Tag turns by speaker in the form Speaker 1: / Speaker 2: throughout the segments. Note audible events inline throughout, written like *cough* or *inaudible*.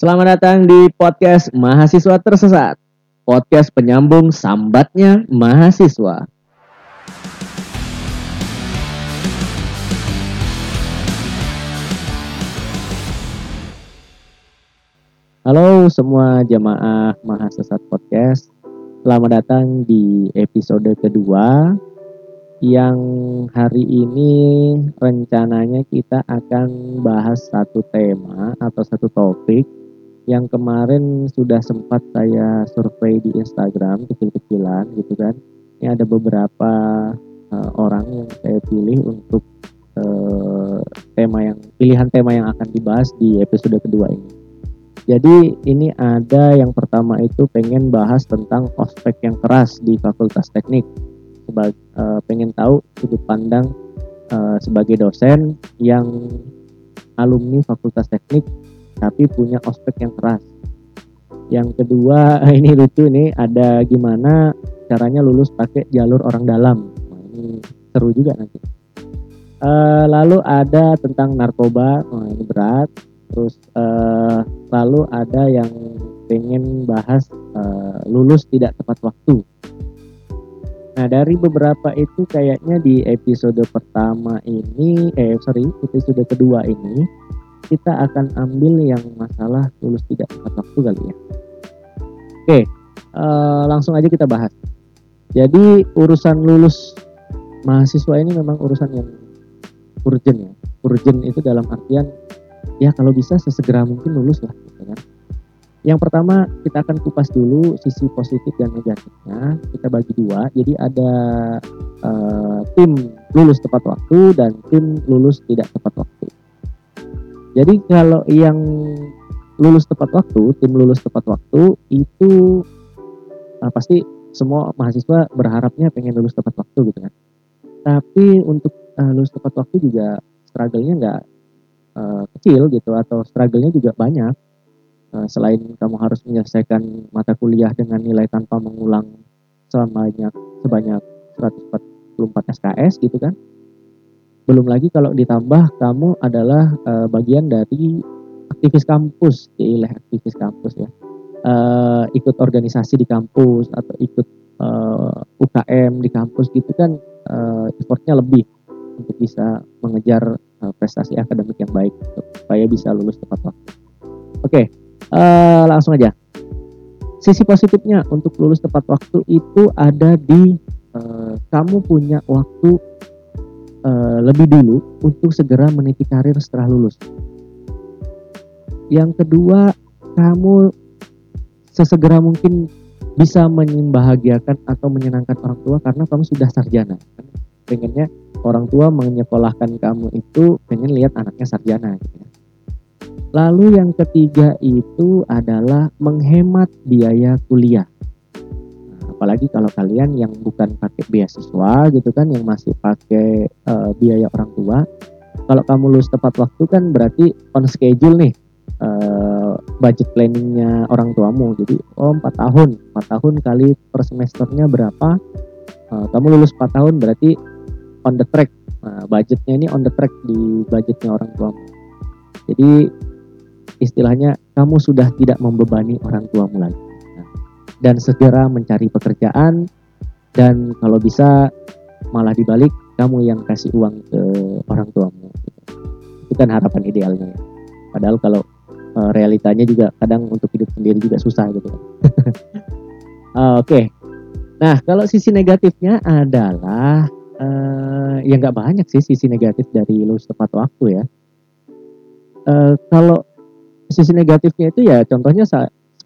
Speaker 1: Selamat datang di podcast Mahasiswa Tersesat. Podcast penyambung sambatnya mahasiswa. Halo semua jamaah Mahasiswa Podcast. Selamat datang di episode kedua yang hari ini rencananya kita akan bahas satu tema atau satu topik yang kemarin sudah sempat saya survei di Instagram kecil-kecilan gitu kan. Ini ada beberapa uh, orang yang saya pilih untuk uh, tema yang pilihan tema yang akan dibahas di episode kedua ini. Jadi ini ada yang pertama itu pengen bahas tentang ospek yang keras di Fakultas Teknik. Sebagai uh, pengen tahu sudut pandang uh, sebagai dosen yang alumni Fakultas Teknik tapi punya ospek yang keras. Yang kedua *laughs* ini lucu nih ada gimana caranya lulus pakai jalur orang dalam. Nah, ini seru juga nanti. Uh, lalu ada tentang narkoba, oh, ini berat. Terus uh, lalu ada yang pengen bahas uh, lulus tidak tepat waktu. Nah dari beberapa itu kayaknya di episode pertama ini, eh sorry episode kedua ini kita akan ambil yang masalah lulus tidak tepat waktu kali ya. Oke, uh, langsung aja kita bahas. Jadi urusan lulus mahasiswa ini memang urusan yang urgent ya. Urgent itu dalam artian ya kalau bisa sesegera mungkin lulus lah. Gitu kan. Yang pertama kita akan kupas dulu sisi positif dan negatifnya. Kita bagi dua. Jadi ada uh, tim lulus tepat waktu dan tim lulus tidak tepat waktu. Jadi kalau yang lulus tepat waktu, tim lulus tepat waktu itu uh, pasti semua mahasiswa berharapnya pengen lulus tepat waktu gitu kan. Tapi untuk uh, lulus tepat waktu juga struggle-nya nggak uh, kecil gitu atau struggle-nya juga banyak. Uh, selain kamu harus menyelesaikan mata kuliah dengan nilai tanpa mengulang sebanyak sebanyak 144 SKS gitu kan belum lagi kalau ditambah kamu adalah uh, bagian dari aktivis kampus, ya aktivis kampus ya. Uh, ikut organisasi di kampus atau ikut uh, eh, UKM di kampus gitu kan uh, effortnya lebih untuk bisa mengejar uh, prestasi akademik yang baik gitu, supaya bisa lulus tepat waktu. Oke, okay, uh, langsung aja. Sisi positifnya untuk lulus tepat waktu itu ada di uh, kamu punya waktu uh, lebih dulu untuk segera meniti karir setelah lulus. Yang kedua, kamu sesegera mungkin bisa membahagiakan atau menyenangkan orang tua karena kamu sudah sarjana. Pengennya orang tua menyekolahkan kamu itu pengen lihat anaknya sarjana. Gitu ya. Lalu yang ketiga itu adalah menghemat biaya kuliah apalagi kalau kalian yang bukan pakai beasiswa gitu kan yang masih pakai uh, biaya orang tua kalau kamu lulus tepat waktu kan berarti on schedule nih uh, budget planningnya orang tuamu. Jadi oh 4 tahun 4 tahun kali per semesternya berapa? Uh, kamu lulus 4 tahun berarti on the track. Nah, budgetnya ini on the track di budgetnya orang tuamu. Jadi istilahnya kamu sudah tidak membebani orang tuamu lagi dan segera mencari pekerjaan dan kalau bisa malah dibalik kamu yang kasih uang ke orang tuamu itu kan harapan idealnya ya. padahal kalau uh, realitanya juga kadang untuk hidup sendiri juga susah gitu uh, *laughs* oke okay. nah kalau sisi negatifnya adalah uh, ya nggak banyak sih sisi negatif dari lulus tepat waktu ya uh, kalau sisi negatifnya itu ya contohnya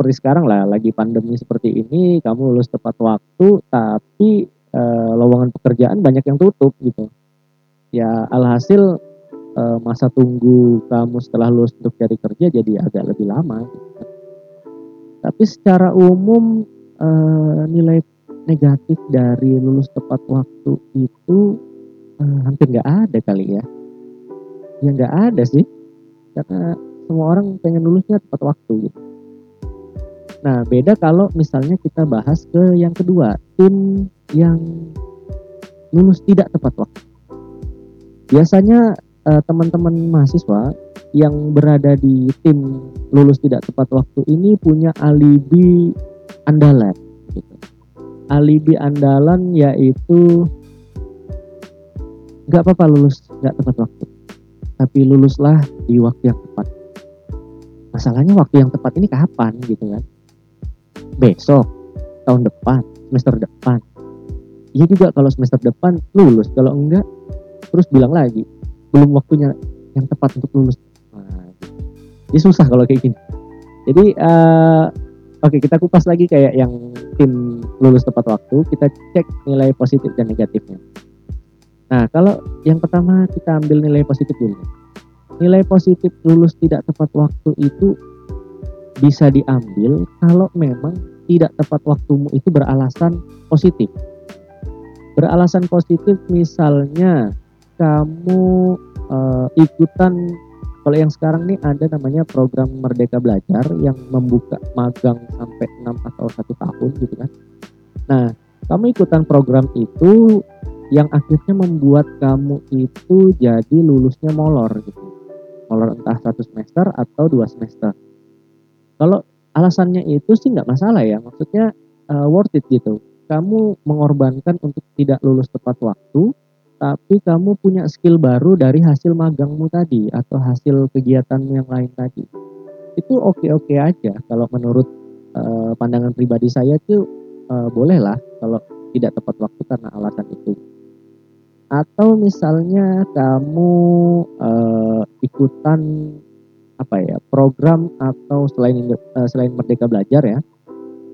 Speaker 1: seperti sekarang lah lagi pandemi seperti ini kamu lulus tepat waktu tapi e, lowongan pekerjaan banyak yang tutup gitu. Ya alhasil e, masa tunggu kamu setelah lulus untuk cari kerja jadi agak lebih lama. Tapi secara umum e, nilai negatif dari lulus tepat waktu itu e, hampir nggak ada kali ya. Ya nggak ada sih. Karena semua orang pengen lulusnya tepat waktu gitu Nah, beda kalau misalnya kita bahas ke yang kedua, tim yang lulus tidak tepat waktu. Biasanya uh, teman-teman mahasiswa yang berada di tim lulus tidak tepat waktu ini punya alibi andalan gitu. alibi andalan yaitu nggak apa-apa lulus nggak tepat waktu tapi luluslah di waktu yang tepat masalahnya waktu yang tepat ini kapan gitu kan besok tahun depan semester depan. Iya juga kalau semester depan lulus kalau enggak terus bilang lagi belum waktunya yang tepat untuk lulus. Nah, jadi susah kalau kayak gini. Jadi uh, oke okay, kita kupas lagi kayak yang tim lulus tepat waktu kita cek nilai positif dan negatifnya. Nah kalau yang pertama kita ambil nilai positif dulu. Nilai positif lulus tidak tepat waktu itu bisa diambil kalau memang tidak tepat waktumu itu beralasan positif beralasan positif misalnya kamu uh, ikutan kalau yang sekarang nih ada namanya program Merdeka Belajar yang membuka magang sampai 6 atau satu tahun gitu kan. Nah, kamu ikutan program itu yang akhirnya membuat kamu itu jadi lulusnya molor gitu. Molor entah satu semester atau dua semester. Kalau alasannya itu sih nggak masalah ya, maksudnya uh, worth it gitu kamu mengorbankan untuk tidak lulus tepat waktu, tapi kamu punya skill baru dari hasil magangmu tadi atau hasil kegiatan yang lain tadi. Itu oke-oke aja kalau menurut uh, pandangan pribadi saya itu uh, bolehlah kalau tidak tepat waktu karena alasan itu. Atau misalnya kamu uh, ikutan apa ya program atau selain uh, selain Merdeka Belajar ya,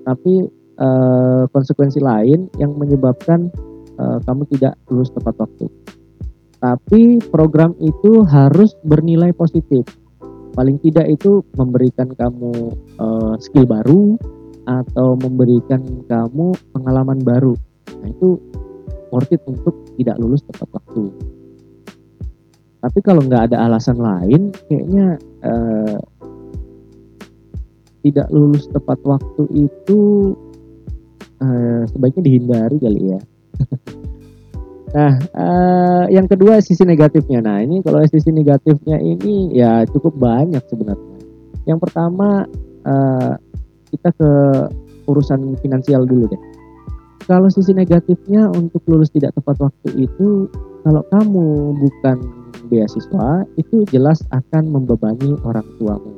Speaker 1: tapi uh, konsekuensi lain yang menyebabkan uh, kamu tidak lulus tepat waktu. Tapi program itu harus bernilai positif. Paling tidak itu memberikan kamu uh, skill baru atau memberikan kamu pengalaman baru. Nah itu worth it untuk tidak lulus tepat waktu. Tapi kalau nggak ada alasan lain, kayaknya uh, tidak lulus tepat waktu itu uh, sebaiknya dihindari kali ya. *laughs* nah, uh, yang kedua sisi negatifnya. Nah, ini kalau sisi negatifnya ini ya cukup banyak sebenarnya. Yang pertama uh, kita ke urusan finansial dulu deh. Kalau sisi negatifnya untuk lulus tidak tepat waktu itu, kalau kamu bukan beasiswa, itu jelas akan membebani orang tuamu.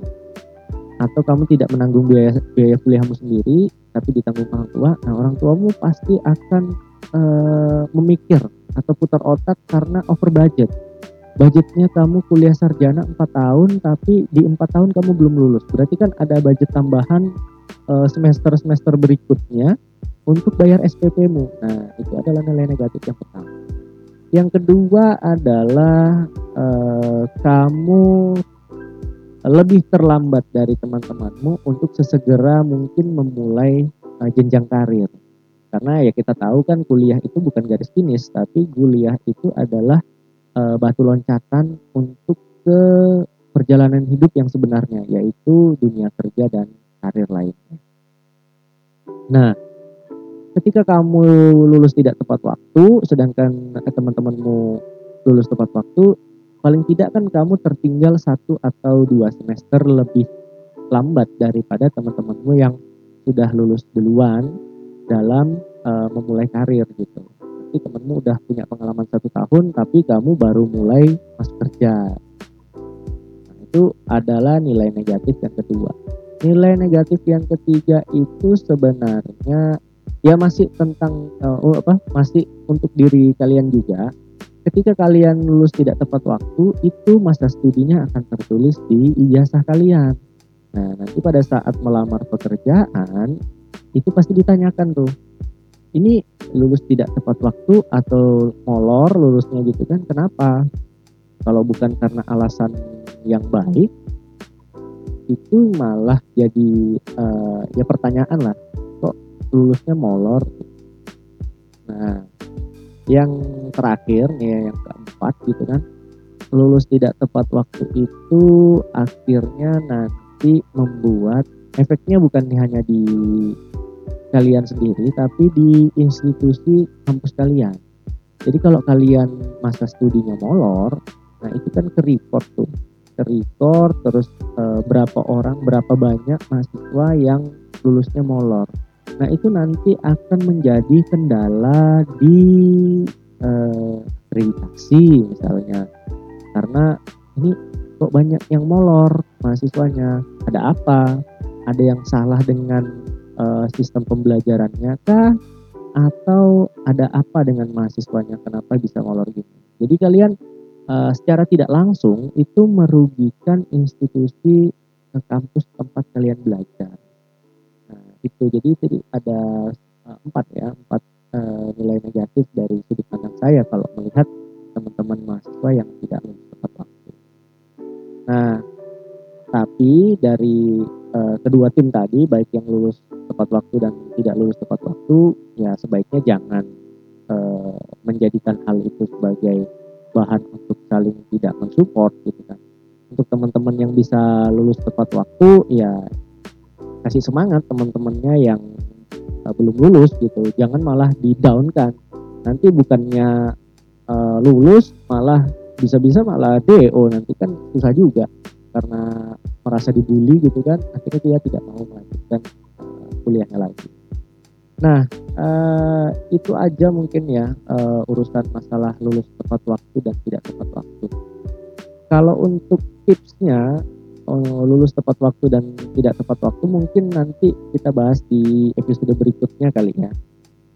Speaker 1: Atau kamu tidak menanggung biaya, biaya kuliahmu sendiri, tapi ditanggung orang tua, nah orang tuamu pasti akan uh, memikir atau putar otak karena over budget. Budgetnya kamu kuliah sarjana 4 tahun, tapi di 4 tahun kamu belum lulus. Berarti kan ada budget tambahan uh, semester-semester berikutnya untuk bayar SPP-mu. Nah, itu adalah nilai negatif yang pertama. Yang kedua adalah uh, kamu lebih terlambat dari teman-temanmu untuk sesegera mungkin memulai uh, jenjang karir. Karena ya kita tahu kan kuliah itu bukan garis finish, tapi kuliah itu adalah uh, batu loncatan untuk ke perjalanan hidup yang sebenarnya, yaitu dunia kerja dan karir lainnya. Nah, ketika kamu lulus tidak tepat waktu, sedangkan teman-temanmu lulus tepat waktu, paling tidak kan kamu tertinggal satu atau dua semester lebih lambat daripada teman-temanmu yang sudah lulus duluan dalam uh, memulai karir gitu. Jadi temanmu udah punya pengalaman satu tahun tapi kamu baru mulai masuk kerja. Nah, itu adalah nilai negatif yang kedua. Nilai negatif yang ketiga itu sebenarnya ya masih tentang uh, apa masih untuk diri kalian juga ketika kalian lulus tidak tepat waktu, itu masa studinya akan tertulis di ijazah kalian. Nah, nanti pada saat melamar pekerjaan, itu pasti ditanyakan tuh, ini lulus tidak tepat waktu atau molor lulusnya gitu kan, kenapa? Kalau bukan karena alasan yang baik, itu malah jadi uh, ya pertanyaan lah, lulusnya molor? Nah, yang terakhir nih yang keempat gitu kan lulus tidak tepat waktu itu akhirnya nanti membuat efeknya bukan hanya di kalian sendiri tapi di institusi kampus kalian. Jadi kalau kalian masa studinya molor nah itu kan ke report tuh. Record terus e, berapa orang berapa banyak mahasiswa yang lulusnya molor nah itu nanti akan menjadi kendala di e, akreditasi misalnya. Karena ini kok banyak yang molor mahasiswanya. Ada apa? Ada yang salah dengan uh, sistem pembelajarannya kah? Atau ada apa dengan mahasiswanya? Kenapa bisa molor gitu? Jadi kalian uh, secara tidak langsung itu merugikan institusi kampus tempat kalian belajar itu jadi jadi ada uh, empat ya empat uh, nilai negatif dari sudut pandang saya kalau melihat teman-teman mahasiswa yang tidak lulus tepat waktu. Nah, tapi dari uh, kedua tim tadi, baik yang lulus tepat waktu dan tidak lulus tepat waktu, ya sebaiknya jangan uh, menjadikan hal itu sebagai bahan untuk saling tidak mensupport gitu kan. Untuk teman-teman yang bisa lulus tepat waktu, ya kasih semangat teman-temannya yang uh, belum lulus gitu. Jangan malah di down kan. Nanti bukannya uh, lulus malah bisa-bisa malah DO nanti kan susah juga karena merasa dibully gitu kan akhirnya dia tidak mau melanjutkan uh, kuliahnya lagi. Nah uh, itu aja mungkin ya uh, urusan masalah lulus tepat waktu dan tidak tepat waktu. Kalau untuk tipsnya uh, lulus tepat waktu dan tidak tepat waktu mungkin nanti kita bahas di episode berikutnya kali ya.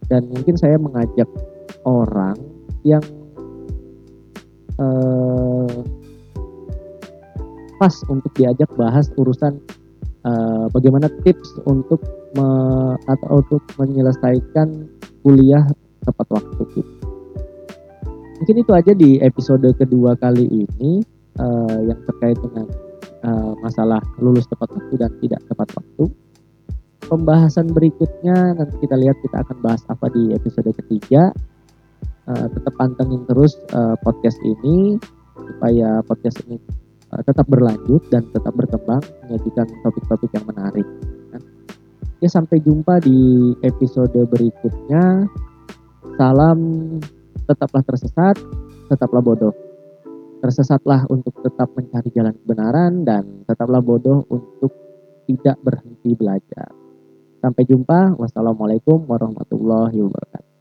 Speaker 1: Dan mungkin saya mengajak orang yang uh, pas untuk diajak bahas urusan uh, bagaimana tips untuk me, atau untuk menyelesaikan kuliah tepat waktu. Mungkin itu aja di episode kedua kali ini uh, yang terkait dengan uh, masalah lulus tepat waktu dan tidak tepat waktu. Pembahasan berikutnya nanti kita lihat kita akan bahas apa di episode ketiga uh, tetap pantengin terus uh, podcast ini supaya podcast ini uh, tetap berlanjut dan tetap berkembang menyajikan topik-topik yang menarik. Kan? Ya sampai jumpa di episode berikutnya. Salam tetaplah tersesat, tetaplah bodoh. Tersesatlah untuk tetap mencari jalan kebenaran dan tetaplah bodoh untuk tidak berhenti belajar. Sampai jumpa. Wassalamualaikum warahmatullahi wabarakatuh.